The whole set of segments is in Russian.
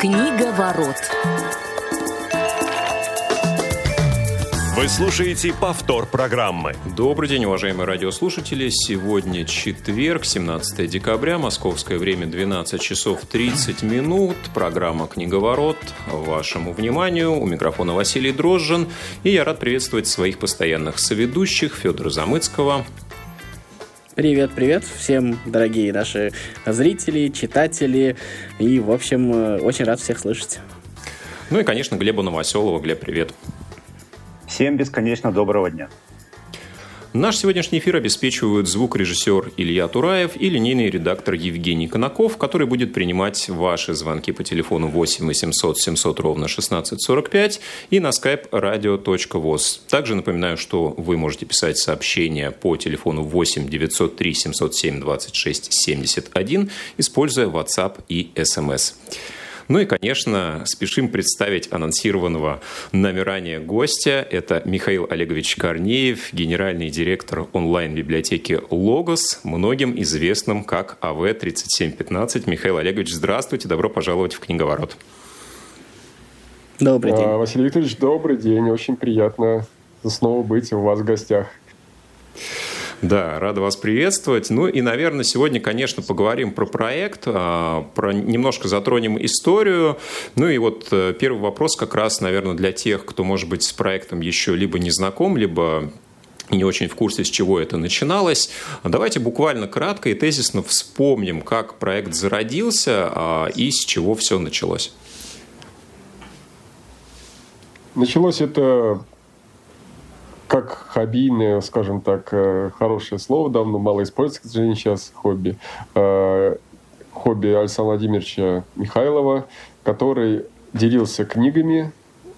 Книга ворот. Вы слушаете повтор программы. Добрый день, уважаемые радиослушатели. Сегодня четверг, 17 декабря, московское время 12 часов 30 минут. Программа «Книговорот» вашему вниманию. У микрофона Василий Дрожжин. И я рад приветствовать своих постоянных соведущих Федора Замыцкого. Привет, привет всем, дорогие наши зрители, читатели. И, в общем, э, очень рад всех слышать. Ну и, конечно, Глеба Новоселова. Глеб, привет. Всем бесконечно доброго дня. Наш сегодняшний эфир обеспечивают звукорежиссер Илья Тураев и линейный редактор Евгений Конаков, который будет принимать ваши звонки по телефону 8 800 700 ровно 1645 и на skype radio.voz. Также напоминаю, что вы можете писать сообщения по телефону 8 903 707 26 71, используя WhatsApp и SMS. Ну и, конечно, спешим представить анонсированного нами ранее гостя. Это Михаил Олегович Корнеев, генеральный директор онлайн-библиотеки «Логос», многим известным как АВ-3715. Михаил Олегович, здравствуйте, добро пожаловать в «Книговорот». Добрый день. А, Василий Викторович, добрый день. Очень приятно снова быть у вас в гостях. Да, рада вас приветствовать. Ну и, наверное, сегодня, конечно, поговорим про проект, а, про немножко затронем историю. Ну и вот э, первый вопрос как раз, наверное, для тех, кто, может быть, с проектом еще либо не знаком, либо не очень в курсе, с чего это начиналось. Давайте буквально кратко и тезисно вспомним, как проект зародился а, и с чего все началось. Началось это как хоббийное, скажем так, э, хорошее слово, давно мало используется, к сожалению, сейчас хобби. Э, хобби Александра Владимировича Михайлова, который делился книгами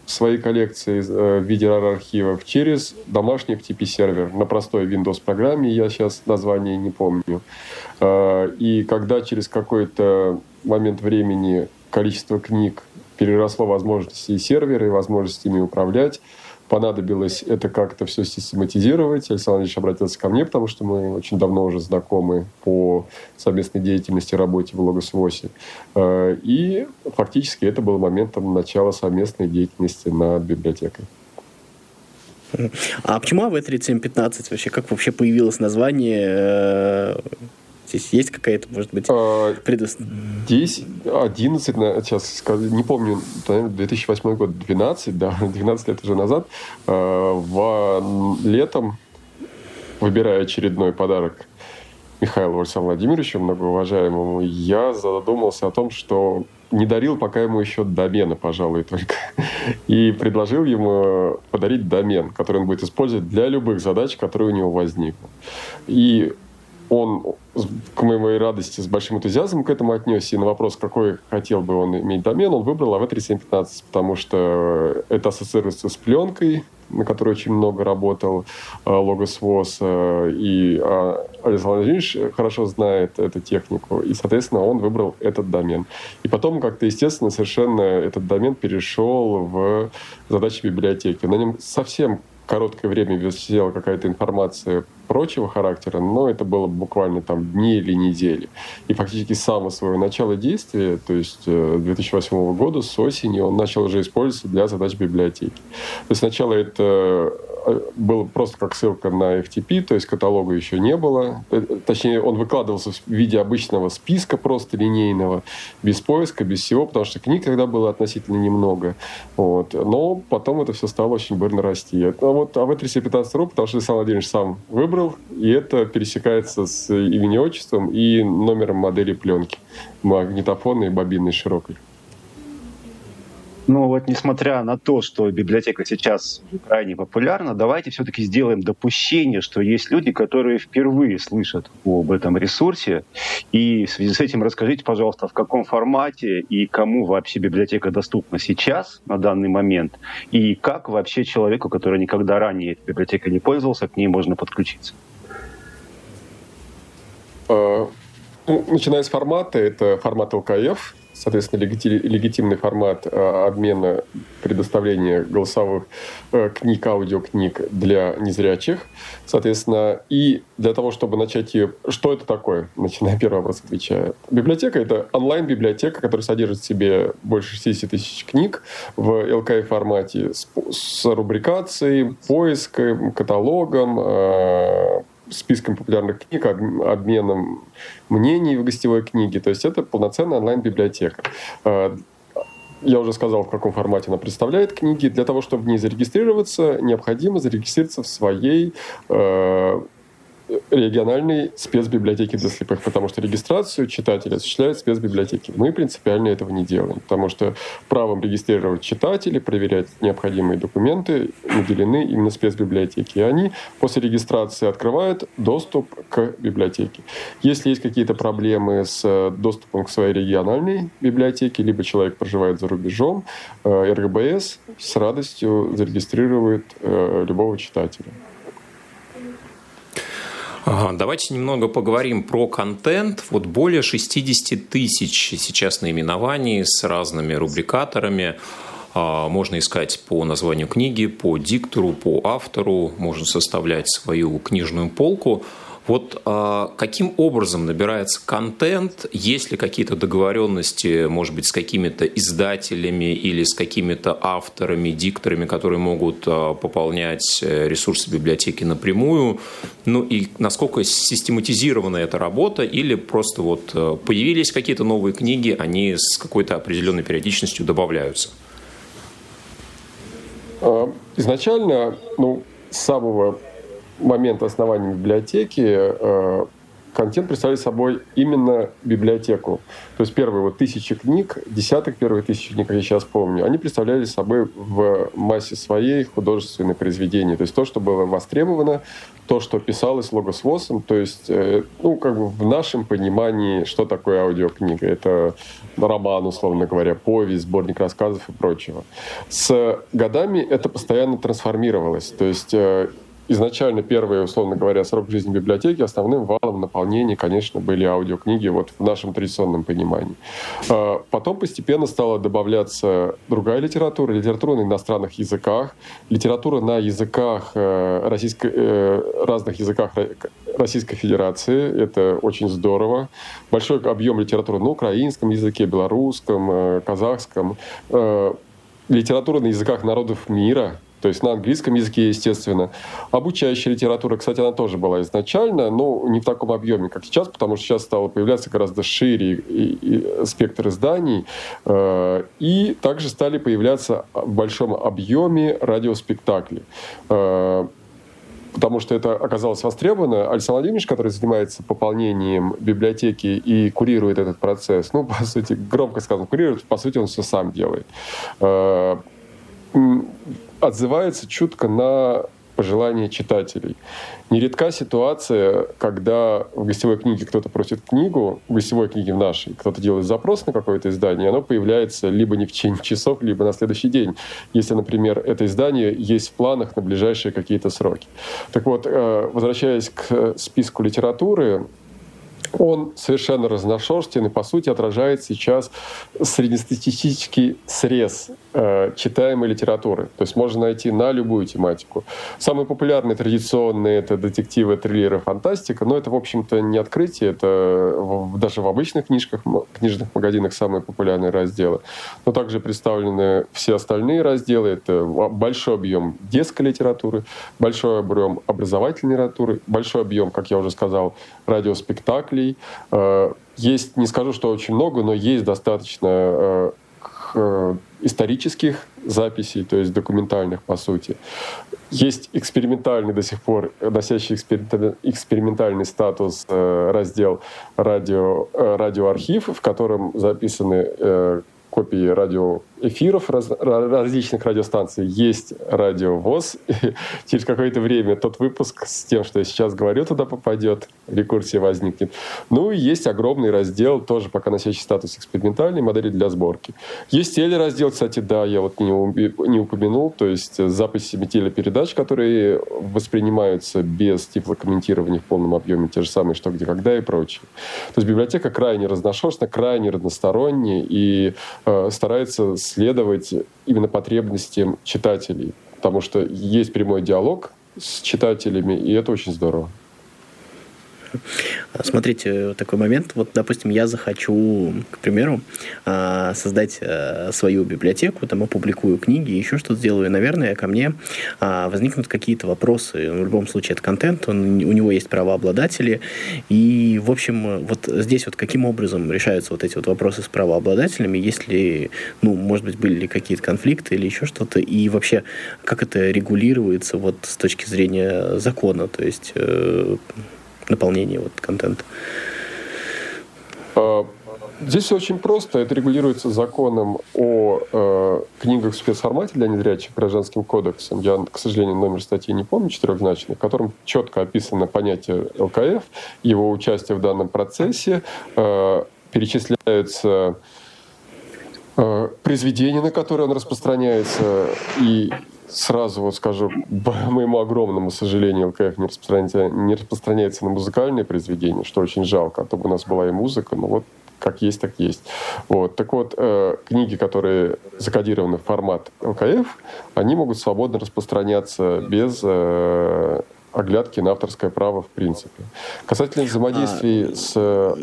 своей коллекции э, в виде RAR-архивов через домашний FTP-сервер на простой Windows-программе, я сейчас название не помню. И когда через какой-то момент времени количество книг переросло возможности сервера и возможности ими управлять, понадобилось это как-то все систематизировать. Александр Ильич обратился ко мне, потому что мы очень давно уже знакомы по совместной деятельности, работе в Логос 8. Э, и фактически это был моментом начала совместной деятельности над библиотекой. А почему АВ-3715 вообще? Как вообще появилось название? Здесь есть какая-то, может быть, предус... Здесь 11, сейчас не помню, наверное, 2008 год, 12, да, 12 лет уже назад, а, в летом, выбирая очередной подарок Михаилу Александру Владимировичу, многоуважаемому, я задумался о том, что не дарил пока ему еще домена, пожалуй, только. И предложил ему подарить домен, который он будет использовать для любых задач, которые у него возникнут. И он, к моей радости, с большим энтузиазмом к этому отнесся. И на вопрос, какой хотел бы он иметь домен, он выбрал AV3715, потому что это ассоциируется с пленкой, на которой очень много работал э, Логос ВОЗ, э, и а, Александр Владимирович хорошо знает эту технику, и, соответственно, он выбрал этот домен. И потом как-то, естественно, совершенно этот домен перешел в задачи библиотеки. На нем совсем короткое время висела какая-то информация прочего характера, но это было буквально там дни или недели. И фактически с самого своего начала действия, то есть 2008 э, года, с осени, он начал уже использоваться для задач библиотеки. То есть сначала это было просто как ссылка на FTP, то есть каталога еще не было. Э, точнее, он выкладывался в виде обычного списка просто линейного, без поиска, без всего, потому что книг тогда было относительно немного. Вот. Но потом это все стало очень быстро расти. А вот АВ-315.ru, потому что Александр Владимирович сам выбрал, и это пересекается с имени отчеством и номером модели пленки магнитофонной и бобинной широкой. Ну вот, несмотря на то, что библиотека сейчас крайне популярна, давайте все-таки сделаем допущение, что есть люди, которые впервые слышат об этом ресурсе. И в связи с этим расскажите, пожалуйста, в каком формате и кому вообще библиотека доступна сейчас, на данный момент, и как вообще человеку, который никогда ранее библиотекой не пользовался, к ней можно подключиться. А, ну, начиная с формата, это формат ЛКФ, соответственно, легитимный формат обмена предоставления голосовых книг, аудиокниг для незрячих. Соответственно, и для того, чтобы начать ее... Что это такое? Начиная первый вопрос, отвечая. Библиотека — это онлайн-библиотека, которая содержит в себе больше 60 тысяч книг в LKI-формате с, с рубрикацией, поиском, каталогом, э, списком популярных книг, обменом мнений в гостевой книге. То есть это полноценная онлайн-библиотека. Э, я уже сказал, в каком формате она представляет книги. Для того, чтобы в ней зарегистрироваться, необходимо зарегистрироваться в своей э, региональной спецбиблиотеки для слепых, потому что регистрацию читателя осуществляют спецбиблиотеки. Мы принципиально этого не делаем, потому что правом регистрировать читателей, проверять необходимые документы наделены именно спецбиблиотеки. И они после регистрации открывают доступ к библиотеке. Если есть какие-то проблемы с доступом к своей региональной библиотеке, либо человек проживает за рубежом, э, РГБС с радостью зарегистрирует э, любого читателя. Давайте немного поговорим про контент. Вот более 60 тысяч сейчас наименований с разными рубрикаторами. А, можно искать по названию книги, по диктору, по автору. Можно составлять свою книжную полку. Вот а, каким образом набирается контент? Есть ли какие-то договоренности, может быть, с какими-то издателями или с какими-то авторами, дикторами, которые могут а, пополнять э, ресурсы библиотеки напрямую? Ну и насколько систематизирована эта работа или просто вот э, появились какие-то новые книги, они с какой-то определенной периодичностью добавляются? А, изначально, ну, с самого момента основания библиотеки э, контент представляет собой именно библиотеку. То есть первые вот тысячи книг, десяток первых тысяч книг, как я сейчас помню, они представляли собой в массе своей художественные произведения. То есть то, что было востребовано, то, что писалось логосвосом, то есть, э, ну, как бы в нашем понимании, что такое аудиокнига. Это роман, условно говоря, повесть, сборник рассказов и прочего. С годами это постоянно трансформировалось. То есть э, изначально первые, условно говоря, срок жизни библиотеки, основным валом наполнения, конечно, были аудиокниги вот в нашем традиционном понимании. А, потом постепенно стала добавляться другая литература, литература на иностранных языках, литература на языках э, российской, э, разных языках Российской Федерации. Это очень здорово. Большой объем литературы на украинском языке, белорусском, э, казахском. Литература на языках народов мира, то есть на английском языке, естественно. Обучающая литература, кстати, она тоже была изначально, но не в таком объеме, как сейчас, потому что сейчас стало появляться гораздо шире и, и спектр изданий. Э, и также стали появляться в большом объеме радиоспектакли э, потому что это оказалось востребовано. Александр Владимирович, который занимается пополнением библиотеки и курирует этот процесс, ну, по сути, громко сказано, курирует, по сути, он все сам делает э, отзывается чутко на пожелания читателей. Нередка ситуация, когда в гостевой книге кто-то просит книгу, в гостевой книге в нашей, кто-то делает запрос на какое-то издание, оно появляется либо не в течение часов, либо на следующий день, если, например, это издание есть в планах на ближайшие какие-то сроки. Так вот, э, возвращаясь к списку литературы, он совершенно разношерстен и, по сути, отражает сейчас среднестатистический срез э, читаемой литературы. То есть можно найти на любую тематику. Самые популярные традиционные — это детективы, триллеры, фантастика, но это, в общем-то, не открытие, это в, даже в обычных книжках, книжных магазинах самые популярные разделы. Но также представлены все остальные разделы. Это большой объем детской литературы, большой объем образовательной литературы, большой объем, как я уже сказал, радиоспектаклей. Э, есть, не скажу, что очень много, но есть достаточно э, э, исторических записей, то есть документальных, по сути. Есть экспериментальный до сих пор, носящий экспериментальный статус раздел радио, радиоархив, в котором записаны копии радио эфиров раз, различных радиостанций, есть радио ВОЗ. через какое-то время тот выпуск с тем, что я сейчас говорю, туда попадет, рекурсия возникнет. Ну и есть огромный раздел, тоже пока носящий статус экспериментальной модели для сборки. Есть телераздел, кстати, да, я вот не, не упомянул, то есть с записями телепередач, которые воспринимаются без тифлокомментирования в полном объеме, те же самые «Что, где, когда» и прочее. То есть библиотека крайне разношерстна, крайне разносторонняя и э, старается следовать именно потребностям читателей, потому что есть прямой диалог с читателями, и это очень здорово. Смотрите, такой момент. Вот, допустим, я захочу, к примеру, а, создать э, свою библиотеку, там опубликую книги, еще что-то сделаю. Наверное, ко мне а, возникнут какие-то вопросы. В любом случае, это контент, он, у него есть правообладатели. И, в общем, вот здесь вот каким образом решаются вот эти вот вопросы с правообладателями, если, ну, может быть, были ли какие-то конфликты или еще что-то, и вообще, как это регулируется вот с точки зрения закона, то есть наполнения вот контента? А, здесь все очень просто. Это регулируется законом о э, книгах в спецформате для незрячих гражданским кодексом. Я, к сожалению, номер статьи не помню, четырехзначный, в котором четко описано понятие ЛКФ, его участие в данном процессе, э, перечисляются э, произведения, на которые он распространяется, и сразу вот скажу, по моему огромному сожалению, ЛКФ не распространяется, не распространяется на музыкальные произведения, что очень жалко, а то бы у нас была и музыка, но вот как есть, так есть. Вот. Так вот, э, книги, которые закодированы в формат ЛКФ, они могут свободно распространяться без э, оглядки на авторское право в принципе. Касательно взаимодействий а... с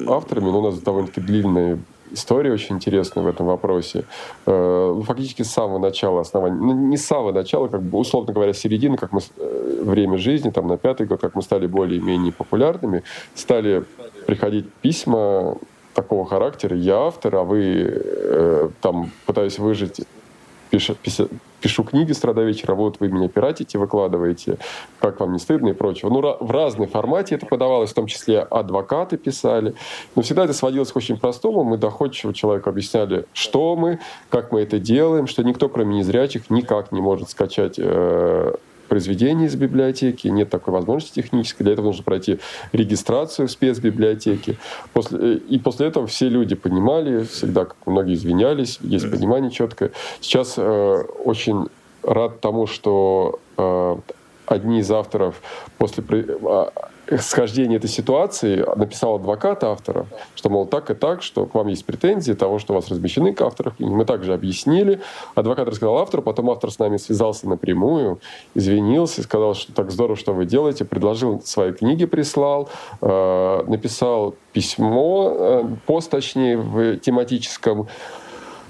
авторами, ну, у нас довольно-таки длинные история очень интересная в этом вопросе. Э, ну, фактически с самого начала основания, ну, не с самого начала, как бы, условно говоря, середины, как мы, э, время жизни, там, на пятый год, как мы стали более-менее популярными, стали приходить письма такого характера, я автор, а вы э, там пытаюсь выжить пишу, пишу книги с утра до вечера, вот вы меня пиратите, выкладываете, как вам не стыдно и прочего. Ну, в разной формате это подавалось, в том числе адвокаты писали. Но всегда это сводилось к очень простому. Мы доходчиво человеку объясняли, что мы, как мы это делаем, что никто, кроме незрячих, никак не может скачать э, произведений из библиотеки, нет такой возможности технической. Для этого нужно пройти регистрацию в спецбиблиотеке. После, э, и после этого все люди понимали, всегда, как многие извинялись, есть понимание четкое. Сейчас э, очень рад тому, что э, одни из авторов после а, схождения этой ситуации написал адвокат автора, что, мол, так и так, что к вам есть претензии того, что у вас размещены к авторах. И мы также объяснили. Адвокат рассказал автору, потом автор с нами связался напрямую, извинился, сказал, что так здорово, что вы делаете, предложил свои книги, прислал, э, написал письмо, э, пост, точнее, в тематическом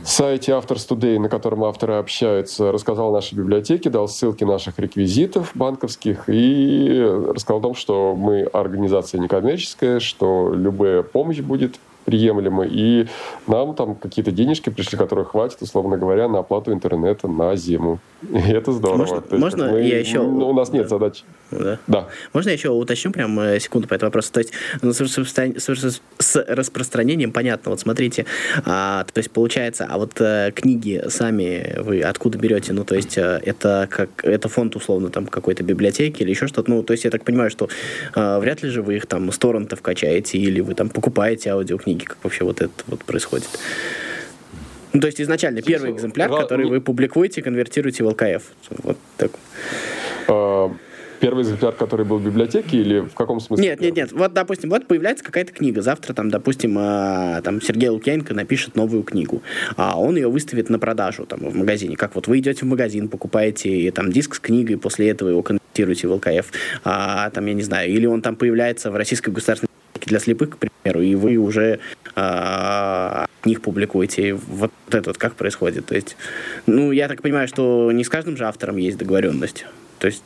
сайте Authors Today, на котором авторы общаются, рассказал о нашей библиотеке, дал ссылки наших реквизитов банковских и рассказал о том, что мы организация некоммерческая, что любая помощь будет приемлемы. И нам там какие-то денежки пришли, которые хватит, условно говоря, на оплату интернета на зиму. И это здорово. Можно, есть, можно мы, я еще... Ну, у нас нет да. задач. Да. да. Можно я еще уточню прям э, секунду по этому вопросу? То есть ну, с, с распространением понятно. Вот смотрите, а, то есть получается, а вот а, книги сами вы откуда берете? Ну, то есть а, это как это фонд условно там какой-то библиотеки или еще что-то? Ну, то есть я так понимаю, что а, вряд ли же вы их там с торрентов качаете или вы там покупаете аудиокниги, как вообще вот это вот происходит? Ну, то есть изначально Здесь первый экземпляр, который вы публикуете, конвертируете в ЛКФ. Вот так. А, первый экземпляр, который был в библиотеке, или в каком смысле? Нет, нет, нет. Вот, допустим, вот появляется какая-то книга. Завтра, там, допустим, э, там Сергей Лукьяненко напишет новую книгу, а он ее выставит на продажу там в магазине. Как вот вы идете в магазин, покупаете там диск с книгой, после этого его конвертируете в ЛКФ, а, там, я не знаю, или он там появляется в Российской государственной для слепых, к примеру, и вы уже а, них публикуете. Вот это вот как происходит? То есть, ну, я так понимаю, что не с каждым же автором есть договоренность. То есть...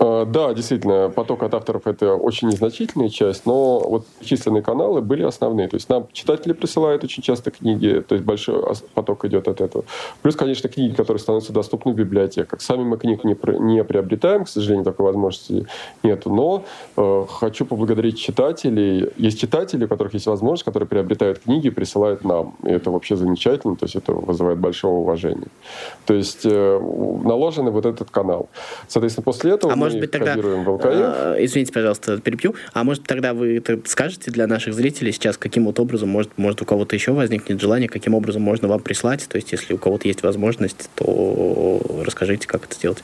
А, да, действительно, поток от авторов это очень незначительная часть, но вот численные каналы были основные. То есть нам читатели присылают очень часто книги, то есть большой поток идет от этого. Плюс, конечно, книги, которые становятся доступны в библиотеках. Сами мы книг не, не приобретаем, к сожалению, такой возможности нет. Но э, хочу поблагодарить читателей. Есть читатели, у которых есть возможность, которые приобретают книги и присылают нам. И это вообще замечательно, то есть это вызывает большое уважение. То есть э, наложенный вот этот канал. Соответственно, после этого а мы может быть тогда, в ЛКФ. Э, извините, пожалуйста, перебью. А может тогда вы скажете для наших зрителей сейчас, каким вот образом, может, может у кого-то еще возникнет желание, каким образом можно вам прислать? То есть, если у кого-то есть возможность, то расскажите, как это сделать.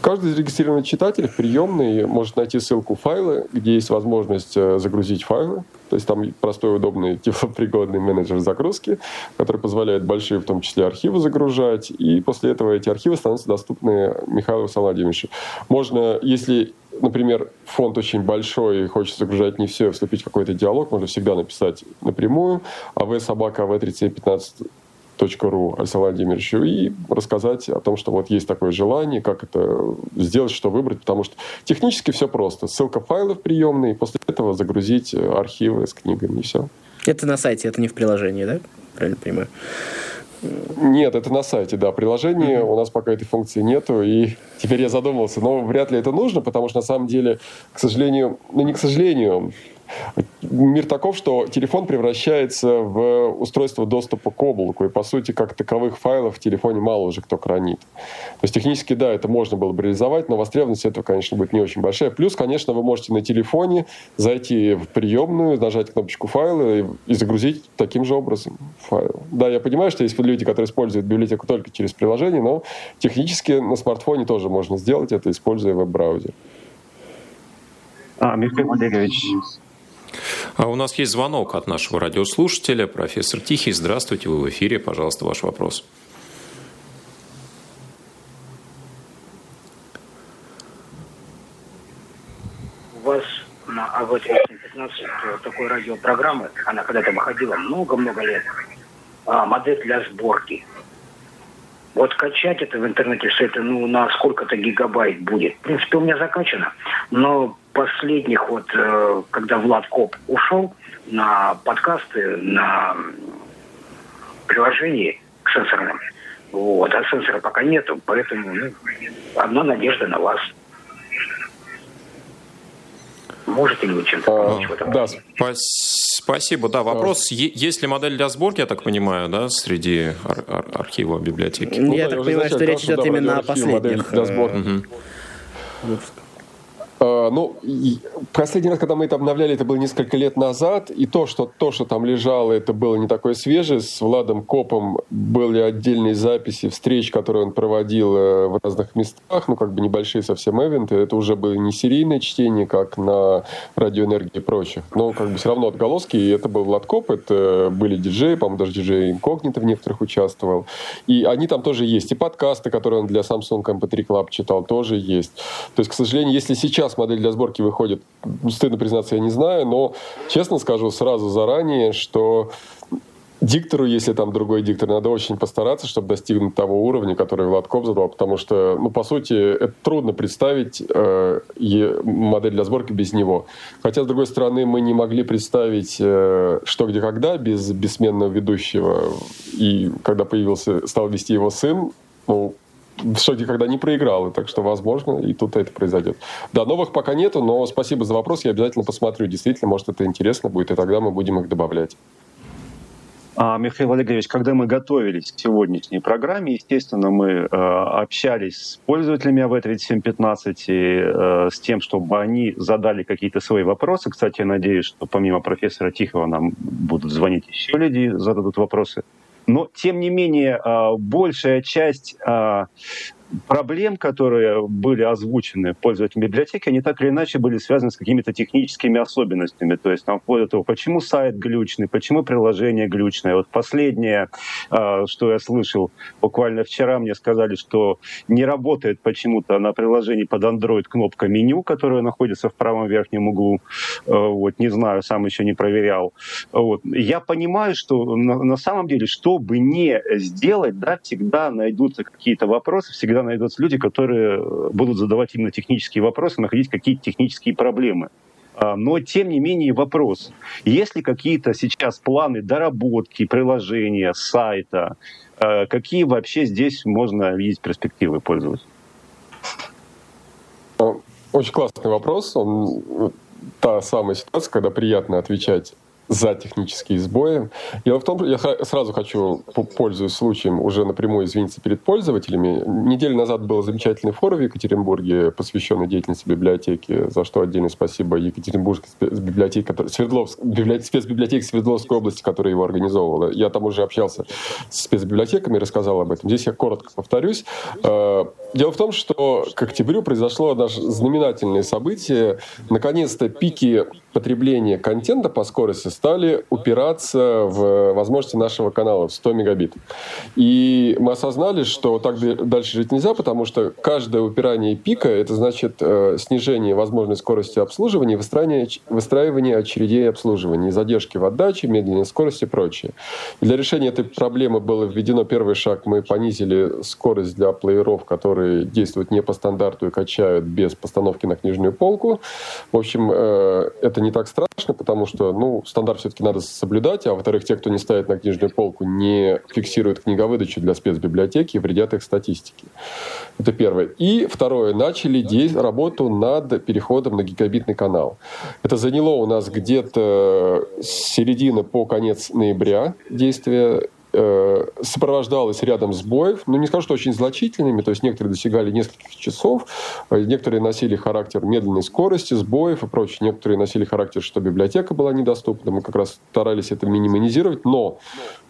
Каждый зарегистрированный читатель в приемной может найти ссылку файлы, где есть возможность э, загрузить файлы. То есть там простой, удобный, теплопригодный менеджер загрузки, который позволяет большие, в том числе, архивы загружать. И после этого эти архивы становятся доступны Михаилу Саладиновичу. Можно, если например, фонд очень большой и хочется загружать не все, вступить в какой-то диалог, можно всегда написать напрямую авсобака v3715 ру Александру Владимировичу и рассказать о том, что вот есть такое желание, как это сделать, что выбрать, потому что технически все просто. Ссылка файлов приемные, после этого загрузить архивы с книгами и все. Это на сайте, это не в приложении, да? Правильно понимаю? Нет, это на сайте, да. Приложение mm-hmm. у нас пока этой функции нету, и теперь я задумался, но вряд ли это нужно, потому что на самом деле, к сожалению, ну не к сожалению, Мир таков, что телефон превращается в устройство доступа к облаку, и, по сути, как таковых файлов в телефоне мало уже кто хранит. То есть, технически, да, это можно было бы реализовать, но востребованность этого, конечно, будет не очень большая. Плюс, конечно, вы можете на телефоне зайти в приемную, нажать кнопочку файла и, и загрузить таким же образом файл. Да, я понимаю, что есть люди, которые используют библиотеку только через приложение, но технически на смартфоне тоже можно сделать это, используя веб-браузер. А, Михаил Олегович, а у нас есть звонок от нашего радиослушателя, профессор Тихий. Здравствуйте, вы в эфире. Пожалуйста, ваш вопрос. У вас на АВ-15 такой радиопрограммы, она когда-то выходила много-много лет, а, модель для сборки. Вот качать это в интернете, все это, ну, на сколько-то гигабайт будет. В принципе, у меня закачано. Но последних, вот, э, когда Влад Коп ушел на подкасты, на приложении к сенсорным, вот, а сенсора пока нету, поэтому ну, одна надежда на вас. Можете ли вы чем-то помочь а, в этом? Да, спасибо. Да, вопрос, да. есть ли модель для сборки, я так понимаю, да, среди ар- ар- архива библиотеки? Ну, я да, так понимаю, что речь идет именно о последних. Для сборки. Угу. Э, ну, последний раз, когда мы это обновляли, это было несколько лет назад, и то, что, то, что там лежало, это было не такое свежее. С Владом Копом были отдельные записи встреч, которые он проводил э, в разных местах, ну, как бы небольшие совсем эвенты. Это уже было не серийное чтение, как на радиоэнергии и прочих, но как бы все равно отголоски, и это был Влад Коп, это были диджеи, по-моему, даже диджей Инкогнито в некоторых участвовал. И они там тоже есть. И подкасты, которые он для Samsung MP3 Club читал, тоже есть. То есть, к сожалению, если сейчас сейчас модель для сборки выходит, стыдно признаться, я не знаю, но честно скажу сразу заранее, что диктору, если там другой диктор, надо очень постараться, чтобы достигнуть того уровня, который Владков задал, потому что, ну, по сути, это трудно представить э, модель для сборки без него. Хотя, с другой стороны, мы не могли представить э, «Что, где, когда» без бессменного ведущего. И когда появился, стал вести его сын, ну, все когда не проиграл, так что, возможно, и тут это произойдет. Да, новых пока нету, но спасибо за вопрос, я обязательно посмотрю. Действительно, может, это интересно будет, и тогда мы будем их добавлять. А, Михаил Олегович, когда мы готовились к сегодняшней программе, естественно, мы э, общались с пользователями АВ-3715 и э, с тем, чтобы они задали какие-то свои вопросы. Кстати, я надеюсь, что помимо профессора Тихого нам будут звонить еще люди, зададут вопросы. Но, тем не менее, а, большая часть а, проблем, которые были озвучены пользователями библиотеки, они так или иначе были связаны с какими-то техническими особенностями. То есть там вплоть до того, почему сайт глючный, почему приложение глючное. Вот последнее, а, что я слышал, буквально вчера мне сказали, что не работает почему-то на приложении под Android кнопка меню, которая находится в правом верхнем углу. А, вот, не знаю, сам еще не проверял. Вот. Я понимаю, что на, самом деле, что бы не сделать, да, всегда найдутся какие-то вопросы, всегда когда найдутся люди, которые э, будут задавать именно технические вопросы, находить какие-то технические проблемы. А, но, тем не менее, вопрос. Есть ли какие-то сейчас планы доработки приложения, сайта? А, какие вообще здесь можно видеть перспективы пользователя? Очень классный вопрос. Он, та самая ситуация, когда приятно отвечать за технические сбои. Дело в том, я сразу хочу, пользуясь случаем, уже напрямую извиниться перед пользователями. Неделю назад был замечательный форум в Екатеринбурге, посвященный деятельности библиотеки, за что отдельное спасибо Екатеринбургской спецбиблиотеке, который, Свердловск, библиотек, спецбиблиотеке Свердловской области, которая его организовывала. Я там уже общался с спецбиблиотеками, рассказал об этом. Здесь я коротко повторюсь. Э, дело в том, что к октябрю произошло наше знаменательное событие. Наконец-то пики потребления контента по скорости стали упираться в возможности нашего канала в 100 мегабит. И мы осознали, что так дальше жить нельзя, потому что каждое упирание пика — это значит э, снижение возможной скорости обслуживания, выстраивание, выстраивание очередей обслуживания, задержки в отдаче, медленной скорости и прочее. И для решения этой проблемы было введено первый шаг. Мы понизили скорость для плееров, которые действуют не по стандарту и качают без постановки на книжную полку. В общем, э, это не так страшно, потому что ну, стандарт стандарт все-таки надо соблюдать, а во-вторых, те, кто не ставит на книжную полку, не фиксируют книговыдачу для спецбиблиотеки и вредят их статистике. Это первое. И второе, начали работу над переходом на гигабитный канал. Это заняло у нас где-то с середины по конец ноября действия сопровождалось рядом сбоев, ну не скажу, что очень значительными, то есть некоторые достигали нескольких часов, э, некоторые носили характер медленной скорости, сбоев и прочее, некоторые носили характер, что библиотека была недоступна, мы как раз старались это минимизировать, но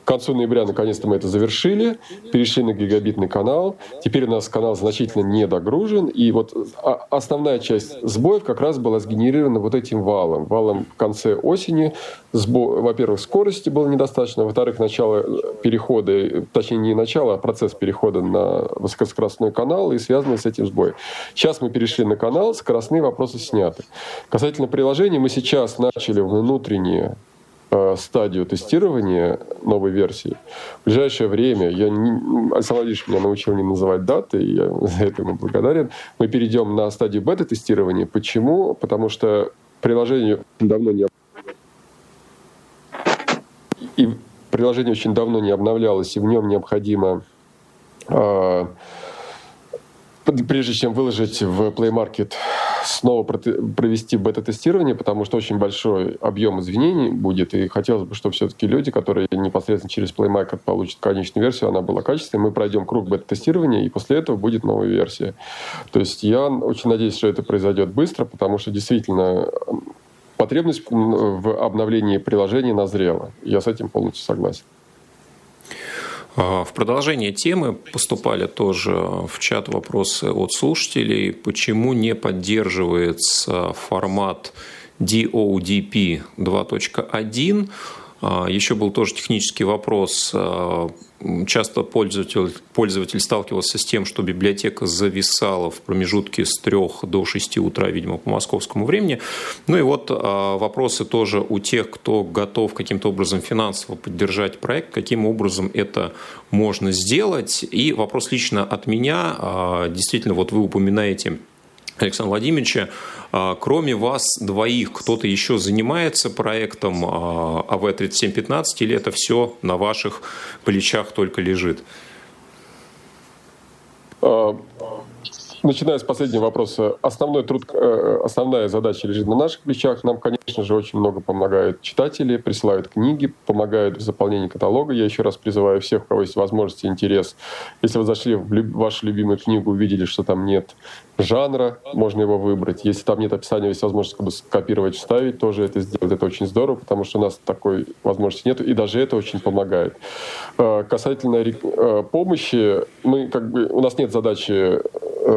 концу ноября наконец-то мы это завершили, перешли на гигабитный канал. Теперь у нас канал значительно не догружен. И вот а, основная часть сбоев как раз была сгенерирована вот этим валом. Валом в конце осени. Сбо... Во-первых, скорости было недостаточно. Во-вторых, начало перехода, точнее не начало, а процесс перехода на высокоскоростной канал и связанный с этим сбой. Сейчас мы перешли на канал, скоростные вопросы сняты. Касательно приложений, мы сейчас начали внутренние Э, стадию тестирования новой версии. В ближайшее время, я не, Александр Владимирович меня научил не называть даты, и я за это ему благодарен, мы перейдем на стадию бета-тестирования. Почему? Потому что приложение давно не и приложение очень давно не обновлялось, и в нем необходимо э, прежде чем выложить в Play Market, снова провести бета-тестирование, потому что очень большой объем извинений будет, и хотелось бы, чтобы все-таки люди, которые непосредственно через Play Market получат конечную версию, она была качественной, мы пройдем круг бета-тестирования, и после этого будет новая версия. То есть я очень надеюсь, что это произойдет быстро, потому что действительно потребность в обновлении приложения назрела. Я с этим полностью согласен. А, в продолжение темы поступали тоже в чат вопросы от слушателей, почему не поддерживается формат DODP 2.1. А, еще был тоже технический вопрос а, часто пользователь, пользователь сталкивался с тем, что библиотека зависала в промежутке с 3 до 6 утра, видимо, по московскому времени. Ну и вот а, вопросы тоже у тех, кто готов каким-то образом финансово поддержать проект, каким образом это можно сделать. И вопрос лично от меня. Действительно, вот вы упоминаете Александра Владимировича. А, кроме вас двоих, кто-то еще занимается проектом АВ-3715 или это все на ваших плечах только лежит? Начиная с последнего вопроса, основной труд, э, основная задача лежит на наших плечах. Нам, конечно же, очень много помогают читатели, присылают книги, помогают в заполнении каталога. Я еще раз призываю всех, у кого есть возможность и интерес. Если вы зашли в вашу любимую книгу, увидели, что там нет жанра, можно его выбрать. Если там нет описания, есть возможность скопировать, вставить, тоже это сделать. Это очень здорово, потому что у нас такой возможности нет, и даже это очень помогает. Э, касательно э, помощи, мы как бы, у нас нет задачи э,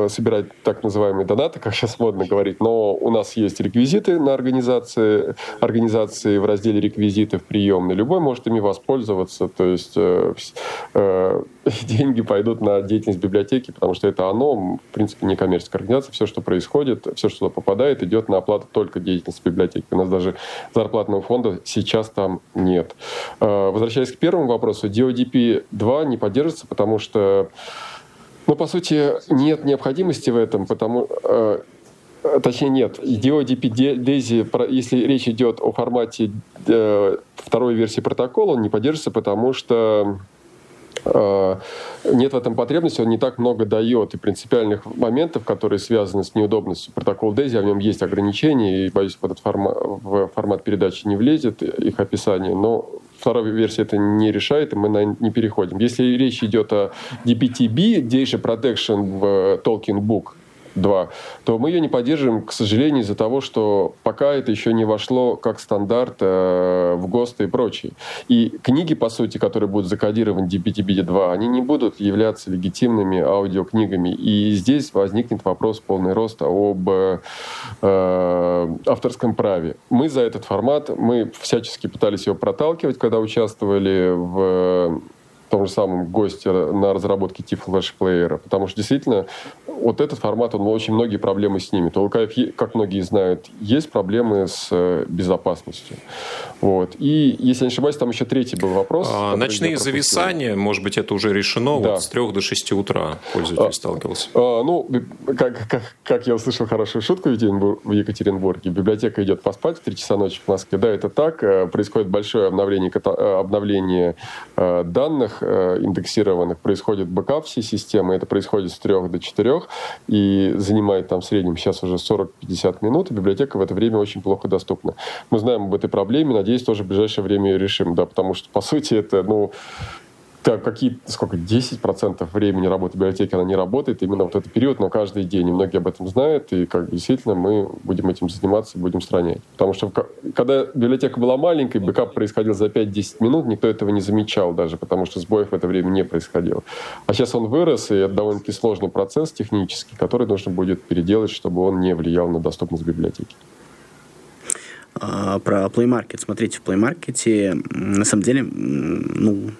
собирать так называемые донаты, как сейчас модно говорить, но у нас есть реквизиты на организации, организации в разделе реквизиты в приемной. Любой может ими воспользоваться, то есть деньги пойдут на деятельность библиотеки, потому что это оно, в принципе, не коммерческая организация. Все, что происходит, все, что туда попадает, идет на оплату только деятельности библиотеки. У нас даже зарплатного фонда сейчас там нет. Возвращаясь к первому вопросу, DODP 2 не поддерживается, потому что Ну, по сути, нет необходимости в этом, потому э, точнее нет, DODP DAISY, если речь идет о формате э, второй версии протокола, он не поддерживается, потому что э, нет в этом потребности, он не так много дает и принципиальных моментов, которые связаны с неудобностью. Протокола DAISY, а в нем есть ограничения, и, боюсь, в этот формат, в формат передачи не влезет их описание, но вторая версия это не решает, и мы на не переходим. Если речь идет о DPTB, Data Protection в Tolkien Book, 2, то мы ее не поддерживаем, к сожалению, из-за того, что пока это еще не вошло как стандарт э, в ГОСТ и прочее. И книги, по сути, которые будут закодированы DPTBD2, они не будут являться легитимными аудиокнигами. И здесь возникнет вопрос полный роста об э, авторском праве. Мы за этот формат, мы всячески пытались его проталкивать, когда участвовали в том же самом госте на разработке типа флеш-плеера, потому что действительно вот этот формат, он очень многие проблемы снимет. У ЛКФ, как многие знают, есть проблемы с э, безопасностью. Вот. И, если не ошибаюсь, там еще третий был вопрос. А, ночные зависания, может быть, это уже решено да. вот с 3 до 6 утра пользователь а, сталкивался. А, ну, как, как, как я услышал хорошую шутку в Екатеринбурге, библиотека идет поспать в 3 часа ночи в Москве. Да, это так. Э, происходит большое обновление, э, обновление данных индексированных, происходит бэкап всей системы, это происходит с 3 до 4 и занимает там в среднем сейчас уже 40-50 минут, и библиотека в это время очень плохо доступна. Мы знаем об этой проблеме, надеюсь, тоже в ближайшее время ее решим, да, потому что, по сути, это, ну, так, какие, сколько, 10% времени работы библиотеки она не работает, именно вот этот период, но каждый день, и многие об этом знают, и как бы действительно мы будем этим заниматься, будем устранять. Потому что когда библиотека была маленькой, бэкап происходил за 5-10 минут, никто этого не замечал даже, потому что сбоев в это время не происходило. А сейчас он вырос, и это довольно-таки сложный процесс технический, который нужно будет переделать, чтобы он не влиял на доступность библиотеки а, про Play Market. Смотрите, в Play Market на самом деле, ну,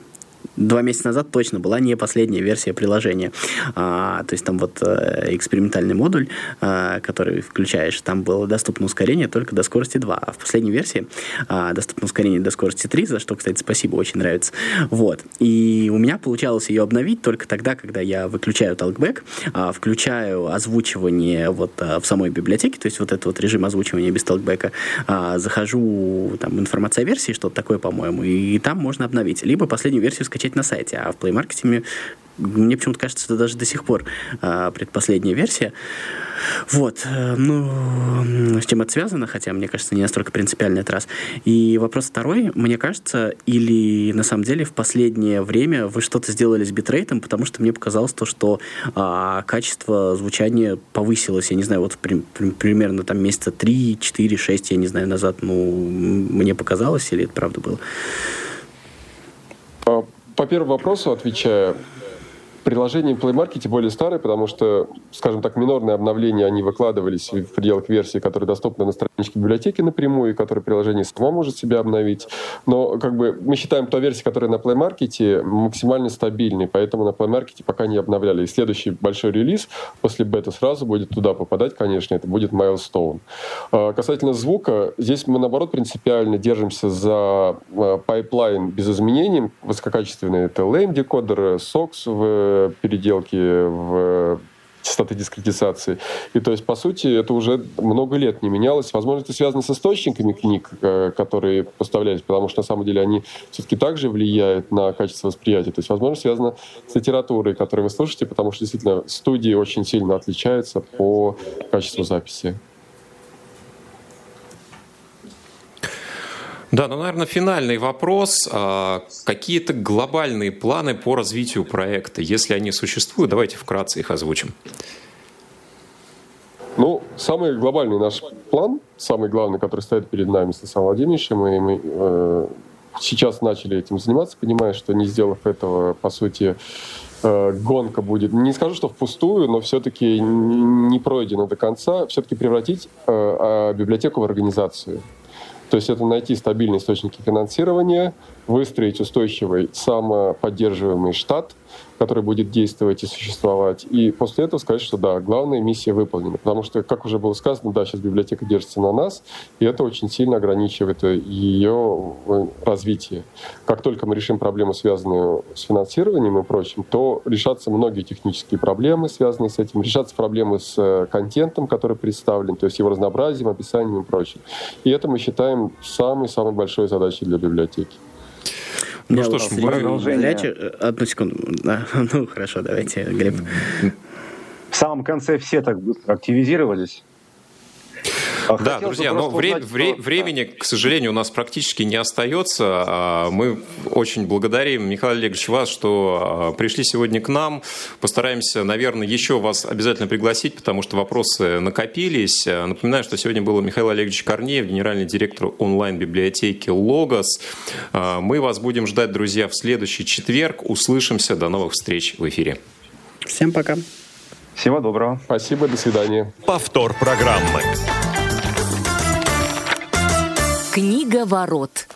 два месяца назад точно была не последняя версия приложения. А, то есть там вот э, экспериментальный модуль, а, который включаешь, там было доступно ускорение только до скорости 2. А в последней версии а, доступно ускорение до скорости 3, за что, кстати, спасибо, очень нравится. Вот. И у меня получалось ее обновить только тогда, когда я выключаю talkback, а, включаю озвучивание вот а, в самой библиотеке, то есть вот этот вот режим озвучивания без talkback, а, захожу, там, информация о версии, что-то такое, по-моему, и там можно обновить. Либо последнюю версию скачать скачать на сайте. А в Play Market мне почему-то кажется, это даже до сих пор а, предпоследняя версия. Вот. Э, ну, с чем это связано, хотя, мне кажется, не настолько принципиально этот раз. И вопрос второй, мне кажется, или на самом деле в последнее время вы что-то сделали с битрейтом, потому что мне показалось то, что а, качество звучания повысилось, я не знаю, вот при, при, примерно там месяца 3, 4, 6, я не знаю, назад, ну, мне показалось, или это правда было? По первому вопросу отвечая, приложение Play Market более старое, потому что, скажем так, минорные обновления, они выкладывались в пределах версии, которые доступны на страничке библиотеки напрямую, и которые приложение само может себя обновить. Но как бы мы считаем ту версию, которая на Play Market, максимально стабильной, поэтому на Play Market пока не обновляли. И следующий большой релиз после бета сразу будет туда попадать, конечно, это будет Milestone. А, касательно звука, здесь мы, наоборот, принципиально держимся за pipeline без изменений, высококачественные это LAME-декодеры, SOX в переделки в частоты дискретизации. И то есть, по сути, это уже много лет не менялось. Возможно, это связано с источниками книг, э, которые поставлялись, потому что на самом деле они все-таки также влияют на качество восприятия. То есть, возможно, связано с литературой, которую вы слушаете, потому что действительно студии очень сильно отличаются по качеству записи. Да, ну, наверное, финальный вопрос. А, какие-то глобальные планы по развитию проекта? Если они существуют, давайте вкратце их озвучим. Ну, самый глобальный наш план, самый главный, который стоит перед нами с Александром Владимировичем, и мы э, сейчас начали этим заниматься, понимая, что не сделав этого, по сути, э, гонка будет, не скажу, что впустую, но все-таки не пройдена до конца, все-таки превратить э, а, библиотеку в организацию. То есть это найти стабильные источники финансирования, выстроить устойчивый самоподдерживаемый штат – который будет действовать и существовать. И после этого сказать, что да, главная миссия выполнена. Потому что, как уже было сказано, да, сейчас библиотека держится на нас, и это очень сильно ограничивает ее развитие. Как только мы решим проблему, связанную с финансированием и прочим, то решатся многие технические проблемы, связанные с этим, решатся проблемы с э, контентом, который представлен, то есть его разнообразием, описанием и прочим. И это мы считаем самой-самой большой задачей для библиотеки. Ну что ж, продолжение. Э, одну секунду. Ну, хорошо, давайте, Глеб. В самом конце все так быстро активизировались. А да, друзья, но вре- узнать, вре- что... времени, к сожалению, у нас практически не остается. А, мы очень благодарим, Михаил Олегович, вас, что а, пришли сегодня к нам. Постараемся, наверное, еще вас обязательно пригласить, потому что вопросы накопились. Напоминаю, что сегодня был Михаил Олегович Корнеев, генеральный директор онлайн-библиотеки «Логос». Мы вас будем ждать, друзья, в следующий четверг. Услышимся. До новых встреч в эфире. Всем пока. Всего доброго. Спасибо, до свидания. Повтор программы. Книга ворот.